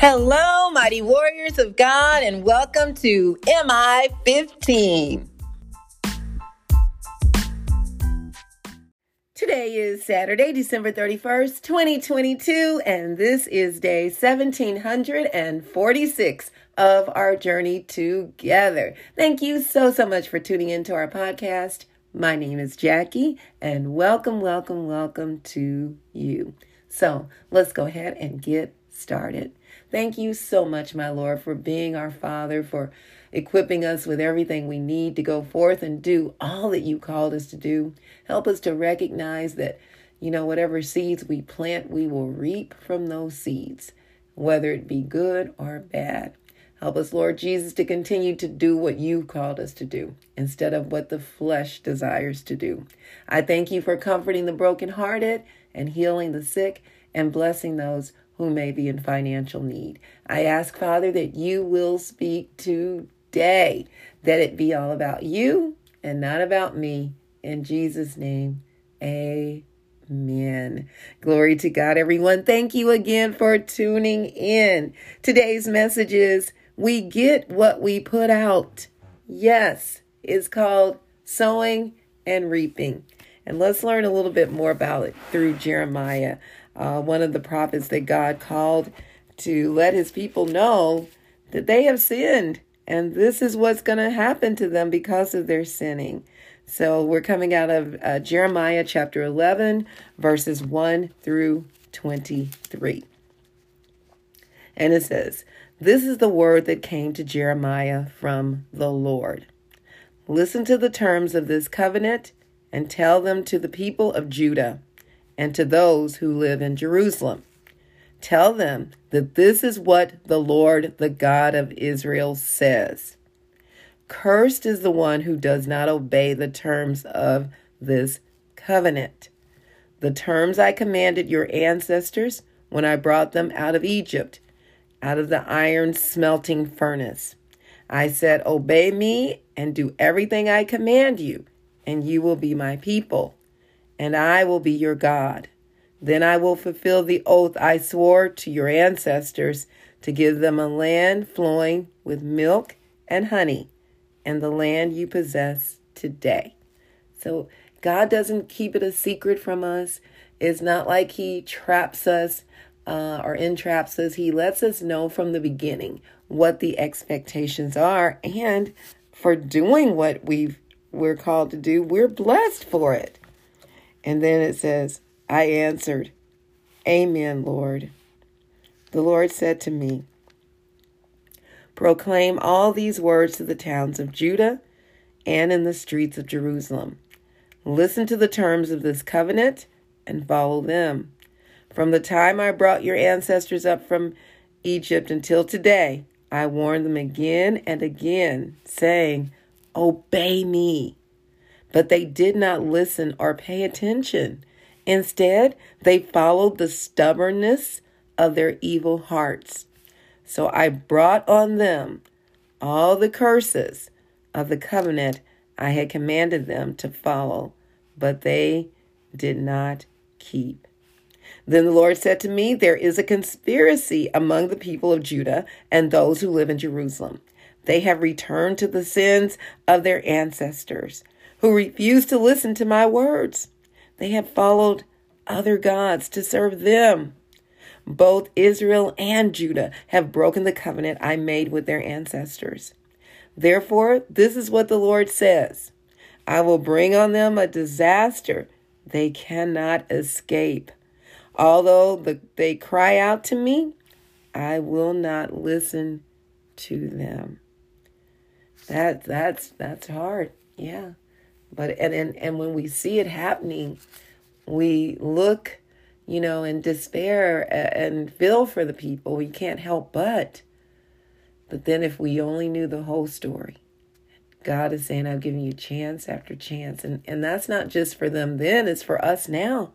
Hello, mighty warriors of God, and welcome to MI 15. Today is Saturday, December 31st, 2022, and this is day 1746 of our journey together. Thank you so, so much for tuning into our podcast. My name is Jackie, and welcome, welcome, welcome to you. So let's go ahead and get started. Thank you so much, my Lord, for being our Father, for equipping us with everything we need to go forth and do all that you called us to do. Help us to recognize that, you know, whatever seeds we plant, we will reap from those seeds, whether it be good or bad. Help us, Lord Jesus, to continue to do what you called us to do instead of what the flesh desires to do. I thank you for comforting the brokenhearted and healing the sick and blessing those who may be in financial need. I ask, Father, that you will speak today, that it be all about you and not about me. In Jesus' name, amen. Glory to God, everyone. Thank you again for tuning in. Today's message is We Get What We Put Out. Yes, it's called Sowing and Reaping. And let's learn a little bit more about it through Jeremiah uh, one of the prophets that God called to let his people know that they have sinned and this is what's going to happen to them because of their sinning. So we're coming out of uh, Jeremiah chapter 11, verses 1 through 23. And it says, This is the word that came to Jeremiah from the Lord. Listen to the terms of this covenant and tell them to the people of Judah and to those who live in Jerusalem. Tell them that this is what the Lord, the God of Israel, says Cursed is the one who does not obey the terms of this covenant. The terms I commanded your ancestors when I brought them out of Egypt, out of the iron smelting furnace. I said, Obey me and do everything I command you, and you will be my people and I will be your God. Then I will fulfill the oath I swore to your ancestors to give them a land flowing with milk and honey, and the land you possess today. So God doesn't keep it a secret from us. It's not like He traps us uh, or entraps us. He lets us know from the beginning what the expectations are, and for doing what we've we're called to do, we're blessed for it. And then it says, I answered, Amen, Lord. The Lord said to me, Proclaim all these words to the towns of Judah and in the streets of Jerusalem. Listen to the terms of this covenant and follow them. From the time I brought your ancestors up from Egypt until today, I warned them again and again, saying, Obey me but they did not listen or pay attention. Instead, they followed the stubbornness of their evil hearts. So I brought on them all the curses of the covenant I had commanded them to follow, but they did not keep. Then the Lord said to me, There is a conspiracy among the people of Judah and those who live in Jerusalem. They have returned to the sins of their ancestors who refuse to listen to my words. They have followed other gods to serve them. Both Israel and Judah have broken the covenant I made with their ancestors. Therefore, this is what the Lord says I will bring on them a disaster they cannot escape. Although the, they cry out to me, I will not listen to them. That that's that's hard. Yeah. But and, and and when we see it happening, we look, you know, in despair and feel for the people. We can't help but. But then if we only knew the whole story, God is saying, I've given you chance after chance. And, and that's not just for them then, it's for us now.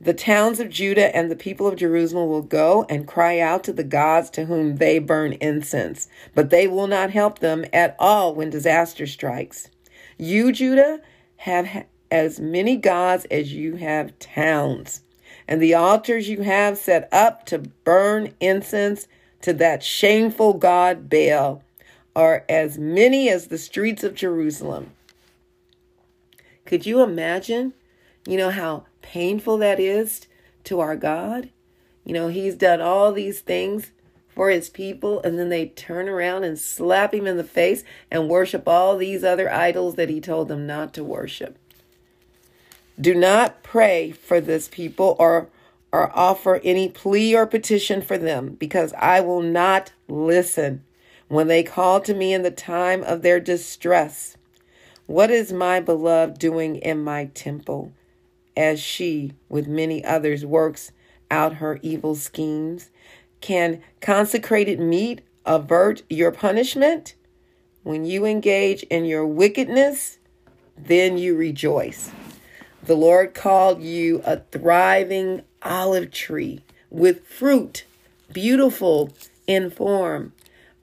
The towns of Judah and the people of Jerusalem will go and cry out to the gods to whom they burn incense, but they will not help them at all when disaster strikes. You, Judah, have as many gods as you have towns. and the altars you have set up to burn incense to that shameful god Baal are as many as the streets of Jerusalem. Could you imagine, you know, how painful that is to our God? You know, He's done all these things for His people, and then they turn around and slap Him in the face and worship all these other idols that He told them not to worship. Do not pray for this people or or offer any plea or petition for them, because I will not listen when they call to me in the time of their distress. What is my beloved doing in my temple, as she, with many others, works out her evil schemes? Can consecrated meat avert your punishment? When you engage in your wickedness, then you rejoice. The Lord called you a thriving olive tree with fruit, beautiful in form,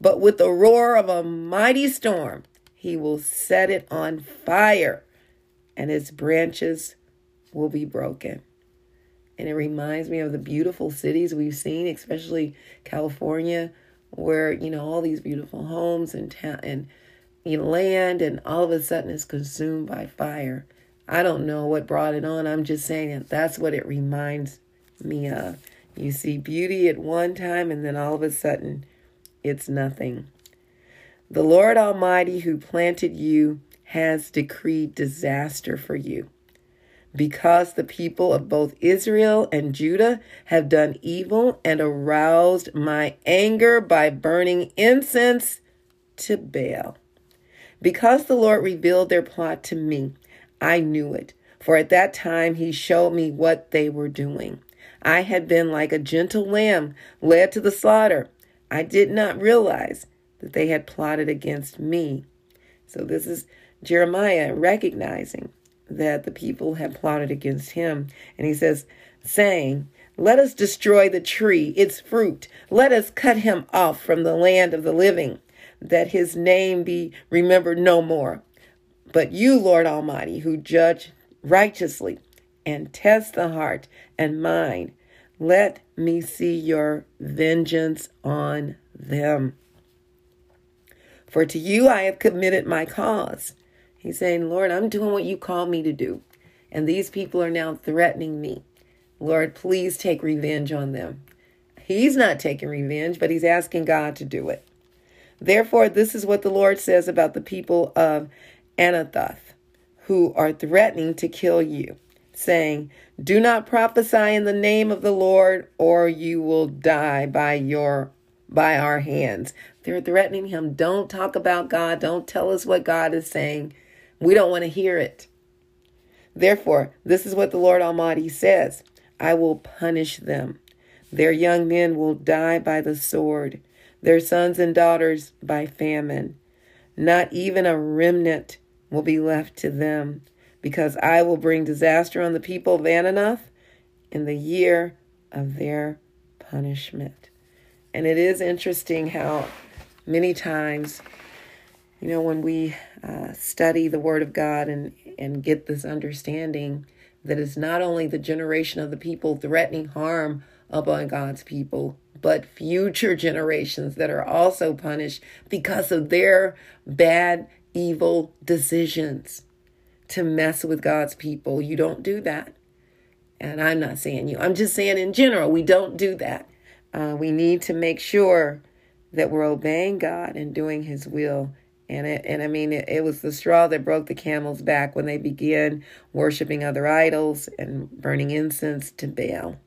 but with the roar of a mighty storm, he will set it on fire and its branches will be broken. And it reminds me of the beautiful cities we've seen, especially California, where, you know, all these beautiful homes and town and you know, land and all of a sudden it's consumed by fire. I don't know what brought it on. I'm just saying that that's what it reminds me of. You see beauty at one time, and then all of a sudden, it's nothing. The Lord Almighty, who planted you, has decreed disaster for you. Because the people of both Israel and Judah have done evil and aroused my anger by burning incense to Baal. Because the Lord revealed their plot to me, I knew it, for at that time he showed me what they were doing. I had been like a gentle lamb led to the slaughter. I did not realize that they had plotted against me. So this is Jeremiah recognizing that the people had plotted against him. And he says, saying, Let us destroy the tree, its fruit. Let us cut him off from the land of the living, that his name be remembered no more. But you, Lord Almighty, who judge righteously, and test the heart and mind. Let me see your vengeance on them. For to you I have committed my cause. He's saying, Lord, I'm doing what you called me to do. And these people are now threatening me. Lord, please take revenge on them. He's not taking revenge, but he's asking God to do it. Therefore, this is what the Lord says about the people of Anathoth who are threatening to kill you, saying, Do not prophesy in the name of the Lord, or you will die by your by our hands. They're threatening him. Don't talk about God. Don't tell us what God is saying. We don't want to hear it. Therefore, this is what the Lord Almighty says I will punish them. Their young men will die by the sword, their sons and daughters by famine. Not even a remnant will be left to them, because I will bring disaster on the people of Anathoth in the year of their punishment. And it is interesting how many times, you know, when we uh, study the Word of God and, and get this understanding that it's not only the generation of the people threatening harm upon God's people, but future generations that are also punished because of their bad evil decisions to mess with God's people. You don't do that. And I'm not saying you, I'm just saying in general, we don't do that. Uh, we need to make sure that we're obeying God and doing His will. And it, and I mean, it, it was the straw that broke the camel's back when they began worshiping other idols and burning incense to Baal.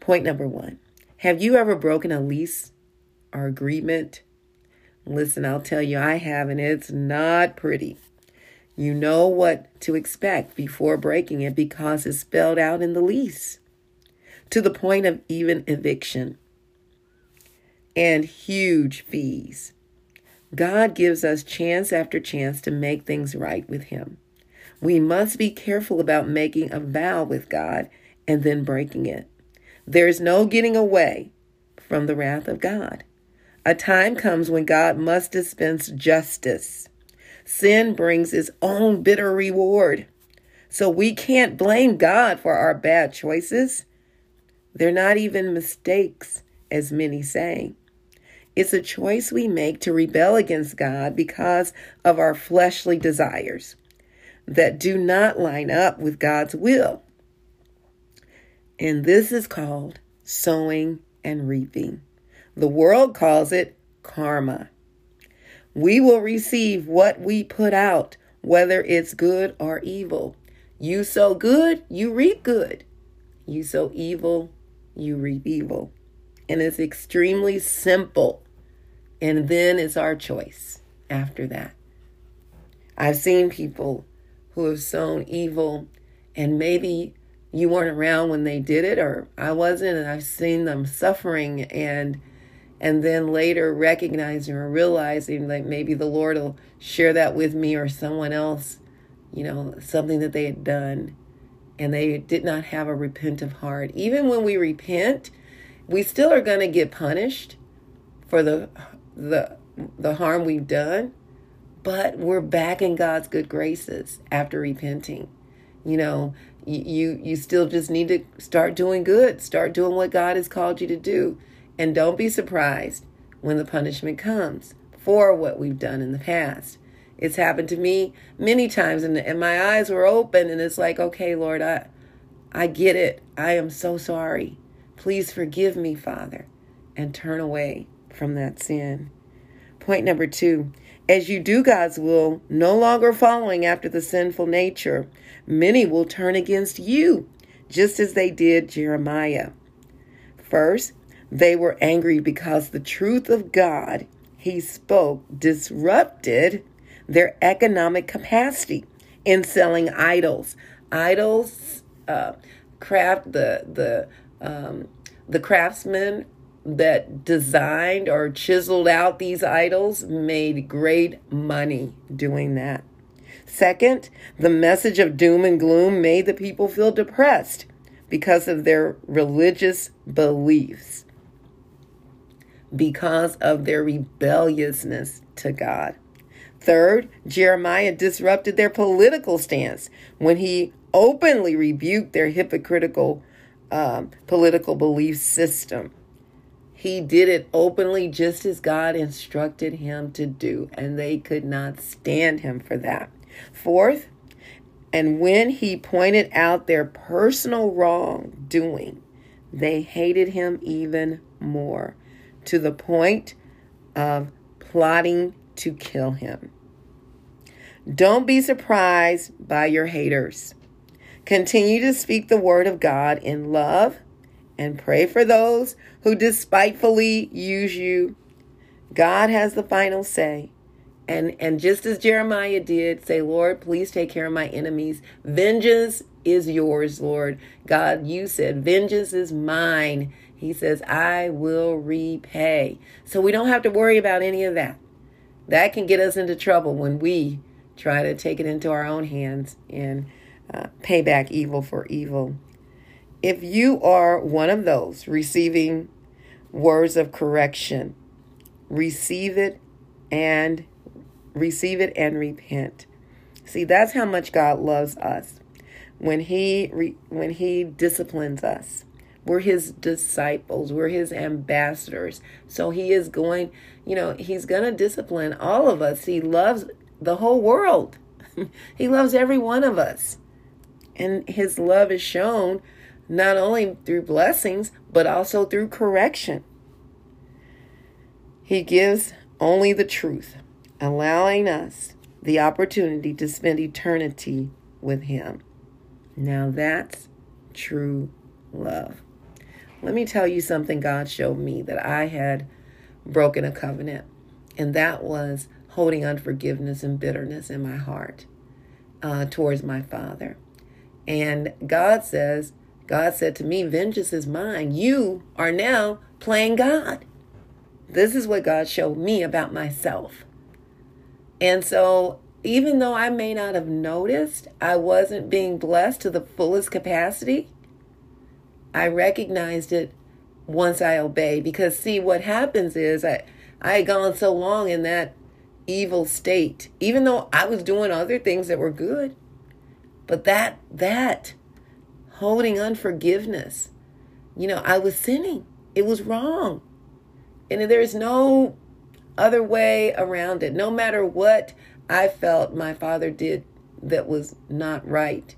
Point number one Have you ever broken a lease or agreement Listen, I'll tell you, I have, and it's not pretty. You know what to expect before breaking it because it's spelled out in the lease to the point of even eviction and huge fees. God gives us chance after chance to make things right with Him. We must be careful about making a vow with God and then breaking it. There's no getting away from the wrath of God. A time comes when God must dispense justice. Sin brings its own bitter reward. So we can't blame God for our bad choices. They're not even mistakes, as many say. It's a choice we make to rebel against God because of our fleshly desires that do not line up with God's will. And this is called sowing and reaping. The world calls it karma. We will receive what we put out, whether it's good or evil. You sow good, you reap good. You sow evil, you reap evil. And it's extremely simple. And then it's our choice after that. I've seen people who have sown evil, and maybe you weren't around when they did it, or I wasn't, and I've seen them suffering and and then later recognizing or realizing that maybe the Lord will share that with me or someone else, you know, something that they had done and they did not have a repentant heart. Even when we repent, we still are going to get punished for the the the harm we've done, but we're back in God's good graces after repenting. You know, you you still just need to start doing good, start doing what God has called you to do and don't be surprised when the punishment comes for what we've done in the past. It's happened to me many times and, and my eyes were open and it's like, okay, Lord, I I get it. I am so sorry. Please forgive me, Father, and turn away from that sin. Point number two as you do God's will, no longer following after the sinful nature, many will turn against you, just as they did Jeremiah. First, they were angry because the truth of God he spoke disrupted their economic capacity in selling idols. Idols, uh, craft the the um, the craftsmen that designed or chiseled out these idols made great money doing that. Second, the message of doom and gloom made the people feel depressed because of their religious beliefs because of their rebelliousness to God. Third, Jeremiah disrupted their political stance when he openly rebuked their hypocritical um, political belief system. He did it openly, just as God instructed him to do, and they could not stand him for that. Fourth, and when he pointed out their personal wrongdoing, they hated him even more to the point of plotting to kill him. Don't be surprised by your haters. Continue to speak the word of God in love and pray for those who despitefully use you. God has the final say. And and just as Jeremiah did, say, "Lord, please take care of my enemies. Vengeance is yours, Lord." God, you said, "Vengeance is mine." He says, I will repay. So we don't have to worry about any of that. That can get us into trouble when we try to take it into our own hands and uh, pay back evil for evil. If you are one of those receiving words of correction, receive it and receive it and repent. See, that's how much God loves us when he re, when he disciplines us. We're his disciples. We're his ambassadors. So he is going, you know, he's going to discipline all of us. He loves the whole world. he loves every one of us. And his love is shown not only through blessings, but also through correction. He gives only the truth, allowing us the opportunity to spend eternity with him. Now that's true love. Let me tell you something God showed me that I had broken a covenant, and that was holding unforgiveness and bitterness in my heart uh, towards my father. And God says, God said to me, Vengeance is mine. You are now playing God. This is what God showed me about myself. And so, even though I may not have noticed I wasn't being blessed to the fullest capacity, I recognized it once I obeyed because see what happens is I I had gone so long in that evil state even though I was doing other things that were good But that, that, holding unforgiveness, you know, I was sinning. It was wrong. And there's no other way around it. No matter what I felt my father did that was not right,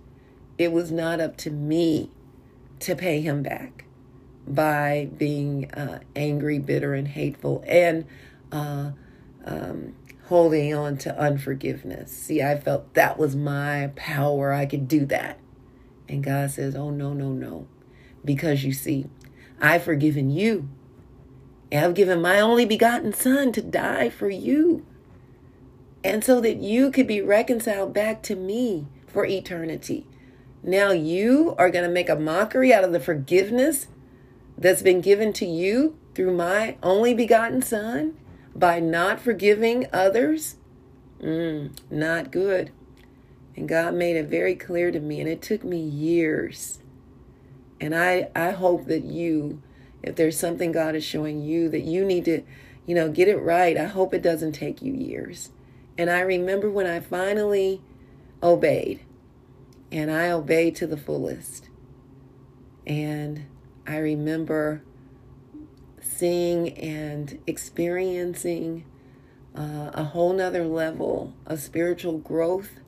it was not up to me to pay him back by being uh, angry, bitter, and hateful, and uh, um, holding on to unforgiveness. See, I felt that was my power. I could do that. And God says, Oh, no, no, no. Because you see, I've forgiven you. And I've given my only begotten Son to die for you. And so that you could be reconciled back to me for eternity. Now you are going to make a mockery out of the forgiveness that's been given to you through my only begotten Son by not forgiving others? Mm, not good. And God made it very clear to me, and it took me years. And I, I hope that you, if there's something God is showing you that you need to, you know, get it right, I hope it doesn't take you years. And I remember when I finally obeyed and I obeyed to the fullest. And I remember seeing and experiencing uh, a whole nother level of spiritual growth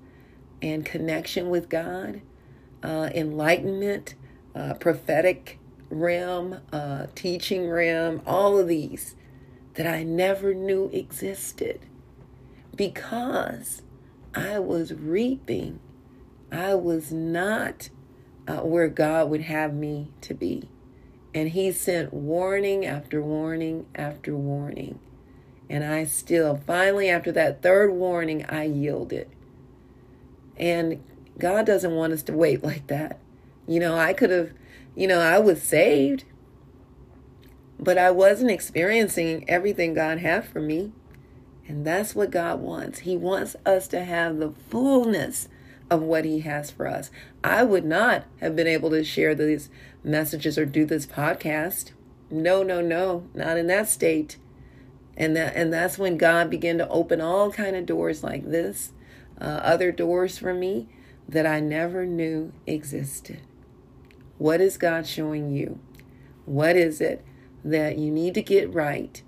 and connection with God, uh, enlightenment, uh, prophetic realm, uh, teaching realm, all of these that I never knew existed because I was reaping I was not uh, where God would have me to be. And He sent warning after warning after warning. And I still, finally, after that third warning, I yielded. And God doesn't want us to wait like that. You know, I could have, you know, I was saved, but I wasn't experiencing everything God had for me. And that's what God wants. He wants us to have the fullness of what He has for us. I would not have been able to share these messages or do this podcast. No, no, no, not in that state. And that and that's when God began to open all kind of doors like this, uh, other doors for me that I never knew existed. What is God showing you? What is it that you need to get right?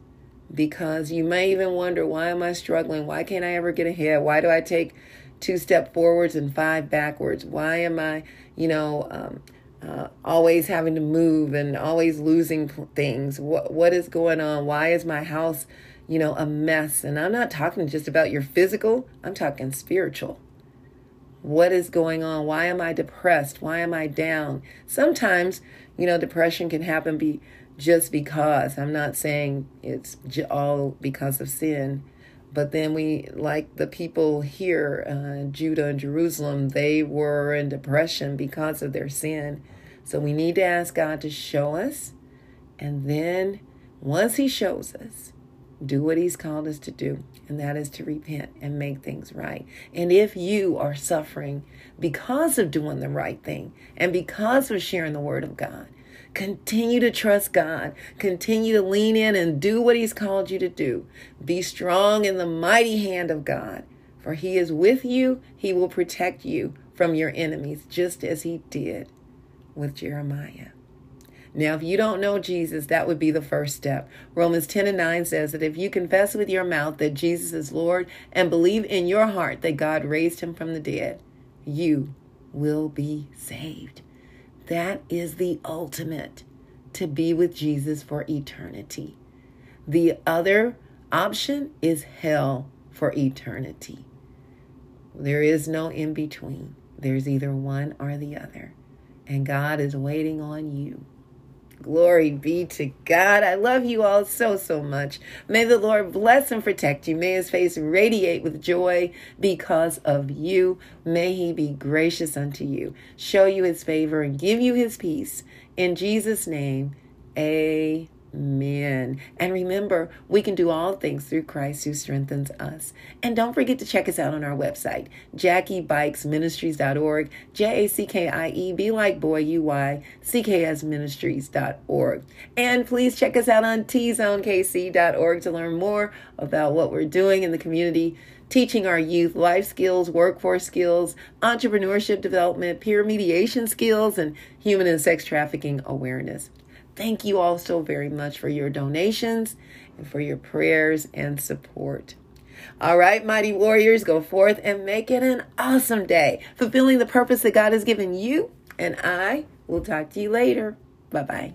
Because you may even wonder, why am I struggling? Why can't I ever get ahead? Why do I take two step forwards and five backwards? Why am I, you know, um, uh, always having to move and always losing things? What what is going on? Why is my house, you know, a mess? And I'm not talking just about your physical. I'm talking spiritual. What is going on? Why am I depressed? Why am I down? Sometimes, you know, depression can happen be just because. I'm not saying it's all because of sin but then we, like the people here, uh, Judah and Jerusalem, they were in depression because of their sin. So we need to ask God to show us. And then once He shows us, do what He's called us to do, and that is to repent and make things right. And if you are suffering because of doing the right thing and because of sharing the Word of God, Continue to trust God. Continue to lean in and do what He's called you to do. Be strong in the mighty hand of God, for He is with you. He will protect you from your enemies, just as He did with Jeremiah. Now, if you don't know Jesus, that would be the first step. Romans 10 and 9 says that if you confess with your mouth that Jesus is Lord and believe in your heart that God raised him from the dead, you will be saved. That is the ultimate to be with Jesus for eternity. The other option is hell for eternity. There is no in between. There's either one or the other. And God is waiting on you. Glory be to God. I love you all so, so much. May the Lord bless and protect you. May his face radiate with joy because of you. May he be gracious unto you, show you his favor, and give you his peace. In Jesus' name, amen. Amen. And remember, we can do all things through Christ who strengthens us. And don't forget to check us out on our website, JackieBuycksMinistries.org, J A C K I E, B like boy, U Y, C K S Ministries.org. And please check us out on TZoneKC.org to learn more about what we're doing in the community teaching our youth life skills, workforce skills, entrepreneurship development, peer mediation skills, and human and sex trafficking awareness. Thank you all so very much for your donations and for your prayers and support. All right, mighty warriors, go forth and make it an awesome day, fulfilling the purpose that God has given you. And I will talk to you later. Bye bye.